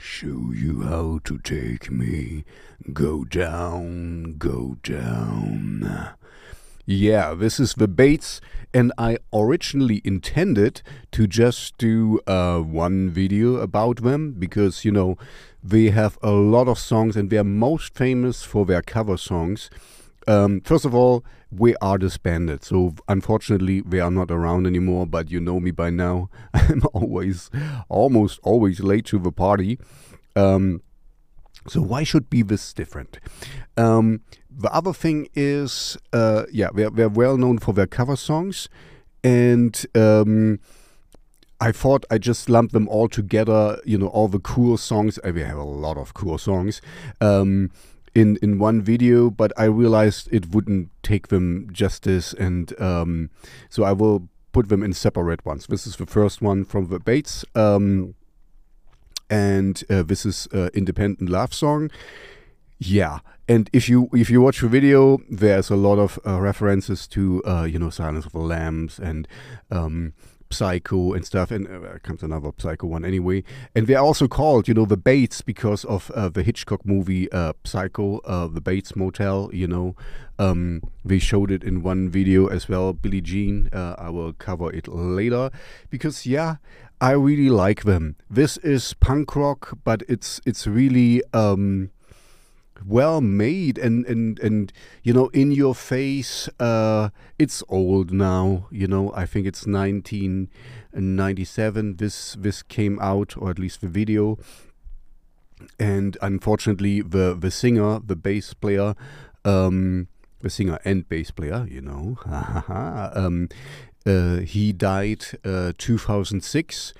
Show you how to take me. Go down, go down. Yeah, this is the Bates, and I originally intended to just do uh, one video about them because, you know, they have a lot of songs and they're most famous for their cover songs. Um, first of all, we are disbanded, so unfortunately we are not around anymore. But you know me by now; I'm always, almost always late to the party. Um, so why should be this different? Um, the other thing is, uh, yeah, they're, they're well known for their cover songs, and um, I thought I just lumped them all together. You know, all the cool songs. I mean, have a lot of cool songs. Um, in in one video, but I realized it wouldn't take them justice, and um, so I will put them in separate ones. This is the first one from the Bates, um, and uh, this is uh, independent love song. Yeah, and if you if you watch the video, there's a lot of uh, references to uh, you know Silence of the Lambs and um, Psycho and stuff, and uh, comes another Psycho one anyway. And they're also called, you know, the Bates because of uh, the Hitchcock movie uh, Psycho, uh, the Bates Motel. You know, um, they showed it in one video as well. Billie Jean. Uh, I will cover it later because yeah, I really like them. This is punk rock, but it's it's really. Um, well made and and and you know in your face uh it's old now you know i think it's 1997 this this came out or at least the video. And unfortunately the the singer the bass player um the singer and bass player you know um uh, he died uh 2006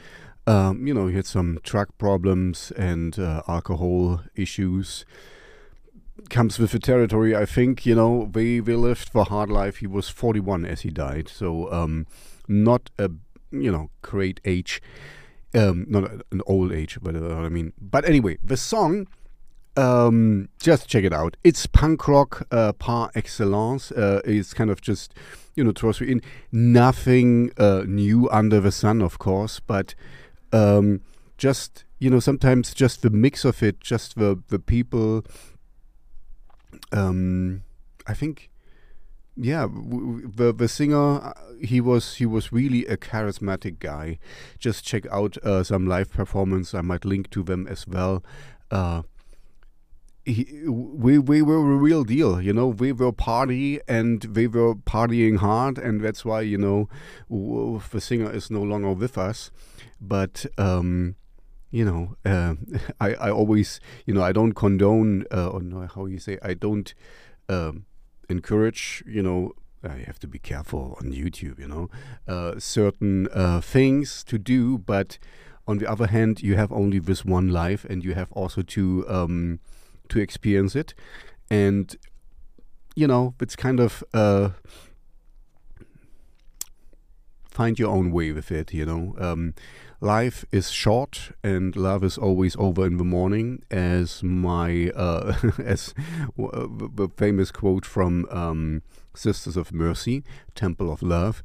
um, you know, he had some drug problems and uh, alcohol issues comes with the territory. I think you know we we lived the hard life. He was 41 as he died, so um, not a you know great age, um, not an old age, but uh, I mean. But anyway, the song. Um, just check it out. It's punk rock uh, par excellence. Uh, it's kind of just, you know, throws you in. Nothing uh, new under the sun, of course, but um, just you know, sometimes just the mix of it, just the the people um, I think, yeah, the the singer uh, he was he was really a charismatic guy. Just check out uh, some live performance. I might link to them as well. Uh, he, we we were a real deal, you know. We were party and we were partying hard, and that's why you know the singer is no longer with us. But um, you know, uh, I, I always, you know, I don't condone, uh, or no, how you say, I don't um, encourage, you know, I have to be careful on YouTube, you know, uh, certain uh, things to do, but on the other hand, you have only this one life, and you have also to um, to experience it, and you know, it's kind of uh, find your own way with it, you know. Um, life is short and love is always over in the morning, as my uh, as the famous quote from um, Sisters of Mercy, Temple of Love.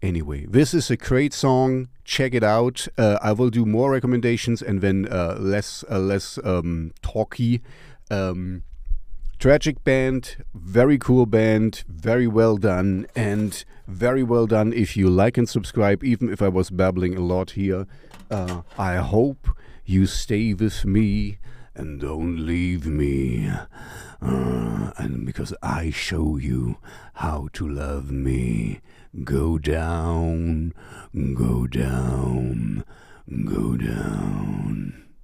Anyway, this is a great song. Check it out. Uh, I will do more recommendations and then uh, less uh, less um, talky. Um, tragic band, very cool band, very well done, and very well done if you like and subscribe, even if I was babbling a lot here. Uh, I hope you stay with me and don't leave me. Uh, and because I show you how to love me. Go down, go down, go down.